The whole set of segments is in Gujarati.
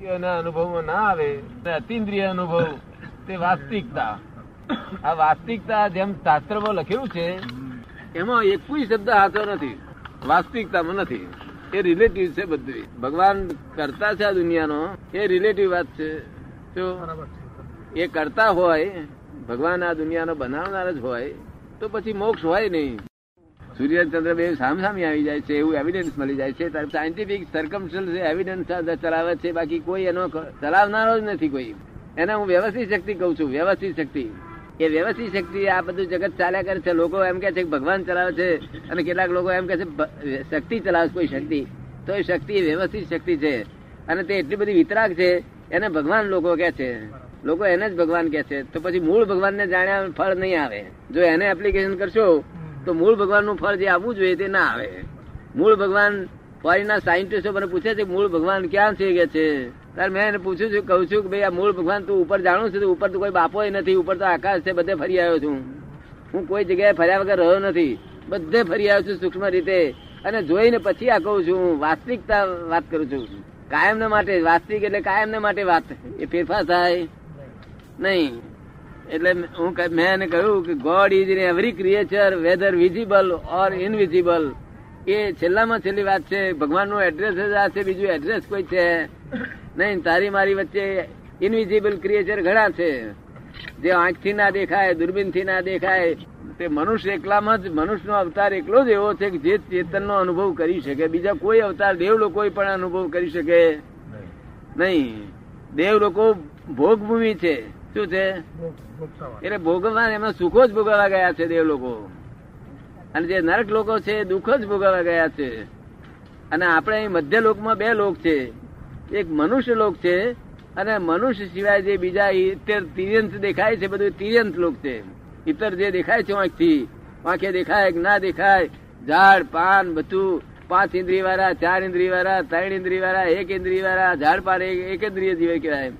ના અનુભવમાં ના આવે અતિન્દ્રિય અનુભવ, તે વાસ્તવિકતા. આ વાસ્તવિકતા જેમ શાસ્ત્રમાં લખેલું છે, એમાં એક કોઈ શબ્દ હાથો નથી, વાસ્તવિકતામાં નથી. એ રિલેટિવ છે બધું ભગવાન કરતા છે આ દુનિયાનો, એ રિલેટિવ વાત છે. તો એ કરતા હોય, ભગવાન આ દુનિયાનો બનાવનાર જ હોય, તો પછી મોક્ષ હોય નહીં. સૂર્ય ચંદ્ર બે સામસામે આવી જાય છે, એવું એવિડન્સ મળી જાય છે. સાયન્ટિફિક સર્કમસ્ટન્સ એવિડન્સ ચલાવે છે, બાકી કોઈ એનો ચલાવનારો જ નથી કોઈ. એને હું વ્યવસ્થિત શક્તિ કહું છું, વ્યવસ્થિત શક્તિ. એ વ્યવસ્થિત શક્તિ આ બધું જગત ચાલ્યા કરે છે. લોકો એમ કે છે ભગવાન ચલાવે છે અને કેટલાક લોકો એમ કે છે શક્તિ ચલાવે કોઈ શક્તિ. તો એ શક્તિ વ્યવસ્થિત શક્તિ છે. અને તે એટલી બધી વિતરાગ છે, એને ભગવાન લોકો કે છે. લોકો એને જ ભગવાન કે છે. તો પછી મૂળ ભગવાનને જાણ્યા ફળ નહીં આવે. જો એને એપ્લિકેશન કરશો તો મૂળ ભગવાનનું ફળ જે આવવું જોઈએ તે ના આવે. મૂળ ભગવાન ફોરીના સાયન્ટિસ્ટો મને પૂછે છે, મૂળ ભગવાન ક્યાં છે કે છે? ત્યારે મેં એને પૂછ્યું છું, કહું છું કે ભાઈ, આ મૂળ ભગવાન તું ઉપર જાણું છું ઉપર તો કોઈ બાપો નથી, ઉપર તો આકાશ છે, બધે ફરી આવ્યો છું. હું કોઈ જગ્યાએ ફર્યા વગર રહ્યો નથી. બધે ફરી આવ્યો છું સૂક્ષ્મ રીતે. અને જોઈને પછી આ કહું છું વાસ્તવિકતા વાત કરું છું. કાયમને માટે વાસ્તવિક એટલે કાયમને માટે વાત. એ ફેરફાર થાય. નહીં. એટલે હું મેં એને કહ્યું કે God is in every creature whether visible or invisible એ છેલ્લામાં છેલ્લી વાત છે ભગવાનનું એડ્રેસ જ આ છે બીજું એડ્રેસ કોઈ છે નહીં તારી મારી વચ્ચે ઇનવિઝિબલ ક્રિએચર ઘણા છે. જે આંખથી ના દેખાય દૂરબીનથી ના દેખાય તે મનુષ્ય એકલામાં જ મનુષ્યનો અવતાર એકલો જ એવો છે કે જે ચેતનનો અનુભવ કરી શકે. બીજા કોઈ અવતાર દેવ લોકો પણ અનુભવ કરી શકે નહીં. દેવ લોકો ભોગભૂમિ છે. શું છે? એટલે ભોગવવા એમાં સુખો જ ભોગવવા ગયા છે દેવ લોકો. અને જે નરક લોકો છે દુઃખ જ ભોગવવા ગયા છે. અને આપણે મધ્ય લોકમાં બે લોક છે. એક મનુષ્ય લોક છે અને મનુષ્ય સિવાય જે બીજા ઇતર તિર્યંત દેખાય છે બધું તિર્યંત લોક છે. ઇતર જે દેખાય છે આંખથી વાંખે દેખાય કે ના દેખાય ઝાડ પાન બધું પાંચ ઇન્દ્રિય વાળા ચાર ઇન્દ્રિય વાળા ત્રણ ઇન્દ્રિય વાળા એક ઇન્દ્રિય વાળા ઝાડ પાન એક ઇન્દ્રિય જીવે કહેવાય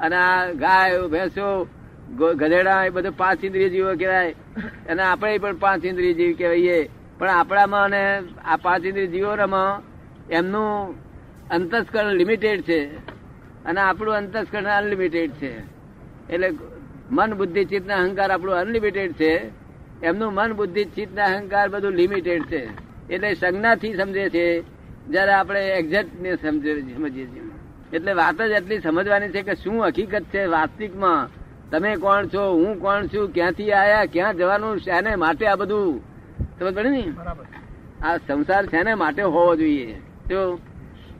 અને આ ગાય, ભેંસો ગધેડા, એ બધું પાંચ ઇન્દ્રિય જીવો કહેવાય. અને આપણે પણ પાંચ ઇન્દ્રિય જીવ કહેવાય પણ આપણામાં અને આ પાંચ ઇન્દ્રિય જીવોમાં એમનું અંતસ્કરણ લિમિટેડ છે. અને આપણું અંતસ્કરણ અનલિમિટેડ છે. એટલે મન, બુદ્ધિ, ચિત્ત અહંકાર આપણું અનલિમિટેડ છે. એમનું મન, બુદ્ધિ, ચિત્ત અહંકાર બધું લિમિટેડ છે. એટલે સંજ્ઞાથી સમજે છે. જયારે આપણે એક્ઝેક્ટ ને સમજીએ છીએ. એટલે વાત જ એટલી સમજવાની છે કે શું હકીકત છે વાસ્તવિકમાં? તમે કોણ છો? હું કોણ છું? ક્યાંથી આયા? ક્યાં જવાનું? શેને માટે આ બધું? સમજ પડે ને? આ સંસાર શેને માટે હોવો જોઈએ? જો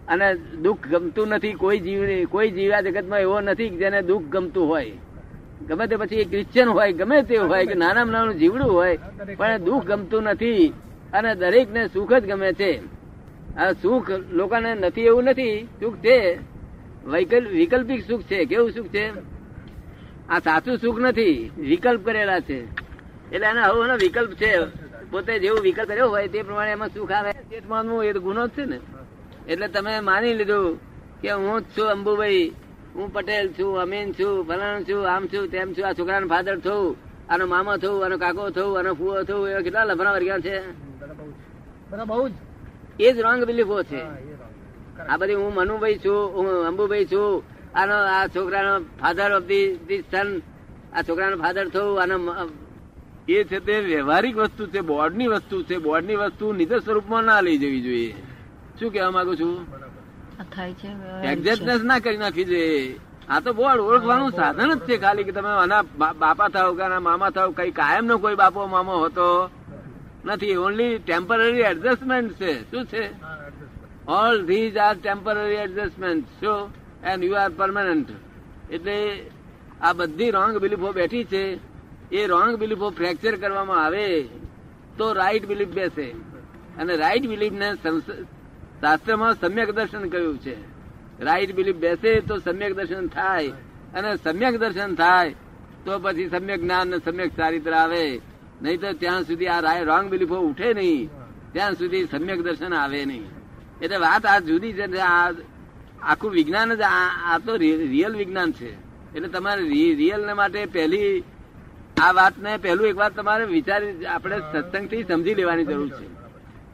અને દુઃખ ગમતું નથી કોઈ જીવ કોઈ જીવા જગતમાં એવો નથી જેને દુઃખ ગમતું હોય. ગમે તે પછી એ ક્રિશ્ચિયન હોય ગમે તે હોય કે નાનામાં નાનું જીવડું હોય પણ દુઃખ ગમતું નથી અને દરેકને સુખ જ ગમે છે. આ સુખ લોકોને નથી એવું નથી. સુખ છે. વૈકલ્પિક સુખ છે. કેવું સુખ છે? આ સાચું સુખ નથી. વિકલ્પ કરેલા છે. એટલે એના હવે વિકલ્પ છે. પોતે જેવું વિકલ્પ કર્યો હોય તે પ્રમાણે એમાં સુખ આવે. તે માનવું એ તો ગુનો જ છે ને. એટલે તમે માની લીધું કે હું જ છું અંબુભાઈ હું પટેલ છું અમીન છું ફલાણ છું આમ છું તેમ છું આ છોકરાનો ફાધર થયું આનો મામા થયું આનો કાકો થયું આનો ફુવો થયું એવા કેટલા લફરા વર્ગ્યા છે? બહુ જ. એ જ રોંગ બિલીફો છે. આ બધી હું મનુભાઈ છું હું અંબુભાઈ છું આનો આ છોકરાનો father of the the son આ છોકરાનો ફાધર થયું આનો એ છે તે વ્યવહારિક વસ્તુ છે બોર્ડની વસ્તુ છે બોર્ડની વસ્તુ નિજ સ્વરૂપમાં ના લઈ જવી જોઈએ. શું કેવા માંગુ છું? આ એક્ઝેક્ટનેસ ના કરી નાખી જોઈએ. આ તો બોર્ડ ઓળખવાનું સાધન જ છે ખાલી કે તમે આના બાપા થાવ કે આના મામા થાવ કઈ કાયમ નો કોઈ બાપો મામો હતો નથી. ઓનલી ટેમ્પરરી એડજસ્ટમેન્ટ છે. શું છે? All these are temporary adjustment so and you are permanent એટલે આ બધી રોંગ બિલીફો બેઠી છે. એ રોંગ બિલીફો ફ્રેક્ચર કરવામાં આવે, તો રાઈટ બિલીફ બેસે. અને રાઈટ બિલીફને શાસ્ત્રમાં સમ્યક દર્શન કહ્યું છે. રાઈટ બિલીફ બેસે તો સમ્યક દર્શન થાય. અને સમ્યક દર્શન થાય, તો પછી સમ્યક જ્ઞાન ને સમ્યક ચારિત્ર આવે. નહીં તો ત્યાં સુધી આ રોંગ બિલીફો ઉઠે નહીં. ત્યાં સુધી સમ્યક દર્શન આવે નહીં. એટલે વાત આ જુદી છે આ આખું વિજ્ઞાન જ આ તો રિયલ વિજ્ઞાન છે. એટલે તમારે રિયલ ને માટે પહેલી આ વાતને પહેલું એક વાર તમારે વિચારી આપણે સત્સંગથી સમજી લેવાની જરૂર છે.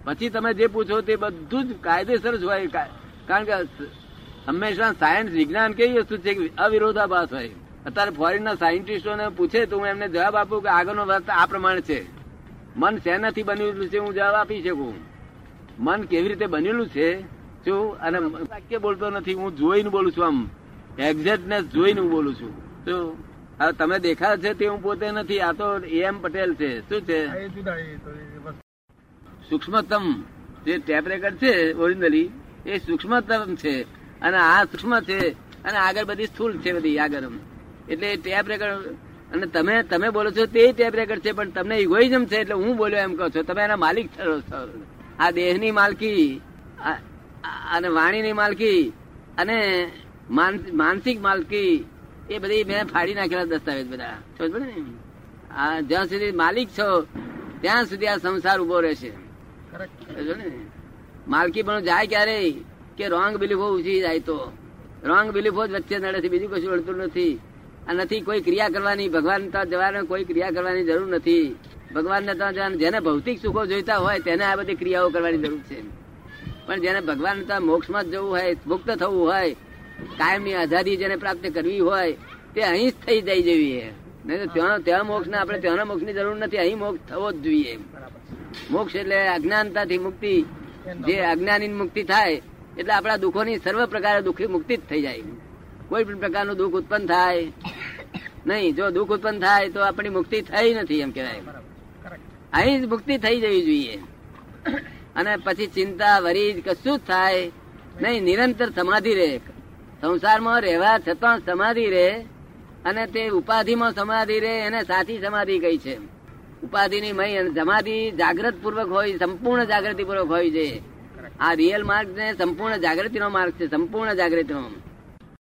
પછી તમે જે પૂછો તે બધું જ કાયદેસર જ હોય. કારણ કે હંમેશા સાયન્સ વિજ્ઞાન કેવી વસ્તુ છે અવિરોધાભાસ હોય. અત્યારે ફોરેનના સાયન્ટિસ્ટોને પૂછે તો હું એમને જવાબ આપું કે આગળનો વાત આ પ્રમાણે છે. મન શેનાથી બન્યું છે હું જવાબ આપી શકું? મન કેવી રીતે બનેલું છે? શું? અને વાક્ય બોલતો નથી હું જોઈને બોલું છું આમ. એક્ઝેક્ટનેસ જોઈને હું બોલું છું. શું? હવે તમે દેખાય છે તે હું પોતે નથી આ તો એમ પટેલ છે. શું છે? સૂક્ષ્મતમ જે ટેપ રેકર્ડ છે ઓરિજિનલી એ સૂક્ષ્મતમ છે. અને આ સૂક્ષ્મ છે અને આગળ બધી સ્થૂલ છે બધી આગળ એટલે ટેપ રેકર્ડ અને તમે તમે બોલો છો તે ટેપ રેકર્ડ છે પણ તમને ઇગોઇઝમ છે એટલે હું બોલ્યો એમ કહો છો. તમે એના માલિક છો. આ દેહની માલકી અને વાણીની માલકી અને માનસિક માલકી એ બધી મેં ફાડી નાખેલા દસ્તાવેજ બધા. સમજ પડી ને? આ જ્યાં સુધી માલિક છો ત્યાં સુધી આ સંસાર ઊભો રહેશે. માલકી પણ જાય ક્યારે કે રોંગ બિલીફો ઉછી જાય તો. રોંગ બિલીફો જ વચ્ચે નડે છે બીજું કશું અડતું નથી. આ નથી કોઈ ક્રિયા કરવાની ભગવાન જવાનો કોઈ ક્રિયા કરવાની જરૂર નથી. ભગવાનને ત્યાં જેને ભૌતિક સુખો જોઈતા હોય તેને આ બધી ક્રિયાઓ કરવાની જરૂર છે. પણ જેને ભગવાન ત્યાં મોક્ષમાં જ જવું હોય, મુક્ત થવું હોય કાયમની આઝાદી જેને પ્રાપ્ત કરવી હોય, તે અહીં જ થઈ જાય જેવી છે. નહીં તો ત્યાં ત્યાં મોક્ષ ને આપણે ત્યાંના મોક્ષની જરૂર નથી, અહીં મોક્ષ થવો જ જોઈએ. મોક્ષ એટલે અજ્ઞાનતાથી મુક્તિ. જે અજ્ઞાની મુક્તિ થાય, એટલે આપણા દુઃખોની સર્વ પ્રકારે દુઃખી મુક્તિ જ થઈ જાય. કોઈ પણ પ્રકારનું દુઃખ ઉત્પન્ન થાય. નહીં, જો દુઃખ ઉત્પન્ન થાય તો આપણી મુક્તિ થઈ નથી એમ કહેવાય. અહીં જ મુક્તિ થઈ જવી જોઈએ. અને પછી ચિંતા વરી કશું જ થાય નહીં, નિરંતર સમાધિ રહે. સંસારમાં રહેવા છતાં સમાધિ રહે અને તે ઉપાધિમાં સમાધિ રહે, એને સાચી સમાધિ કઈ છે. ઉપાધિની મય અને સમાધિ જાગ્રત પૂર્વક હોય, સંપૂર્ણ જાગૃતિ પૂર્વક હોય છે. આ રિયલ માર્ગ ને સંપૂર્ણ જાગૃતિનો માર્ગ છે, સંપૂર્ણ જાગૃતિનો.